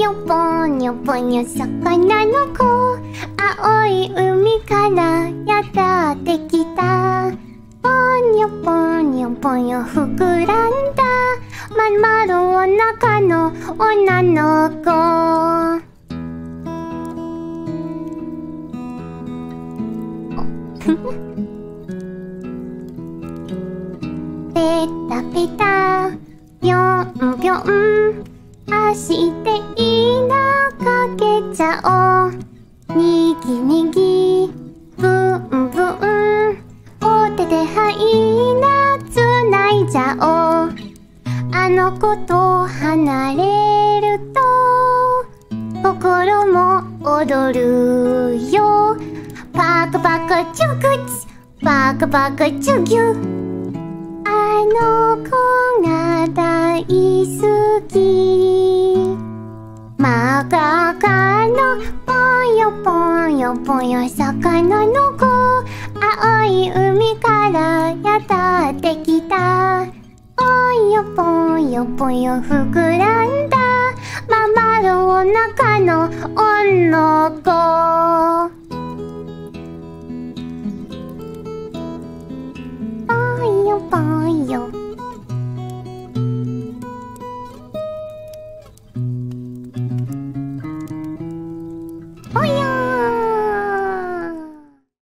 よぽにょぽにょ魚の子青い海からやってきた。ぽにょぽにょぽにょ膨らんだ。まん丸お腹の女の子。ペタペタ。走っていなかけちゃお。うにぎにぎぶんぶん。お手ではいなつないじゃおうあの子と離れると心も踊るよパクパクチュクチパクパクチュギュあの子が大好き真っ赤かの。ぽよぽよぽよ魚の子。青い海からやってきた。ぽよぽよぽよ膨らんだ。ママのお腹の女の子。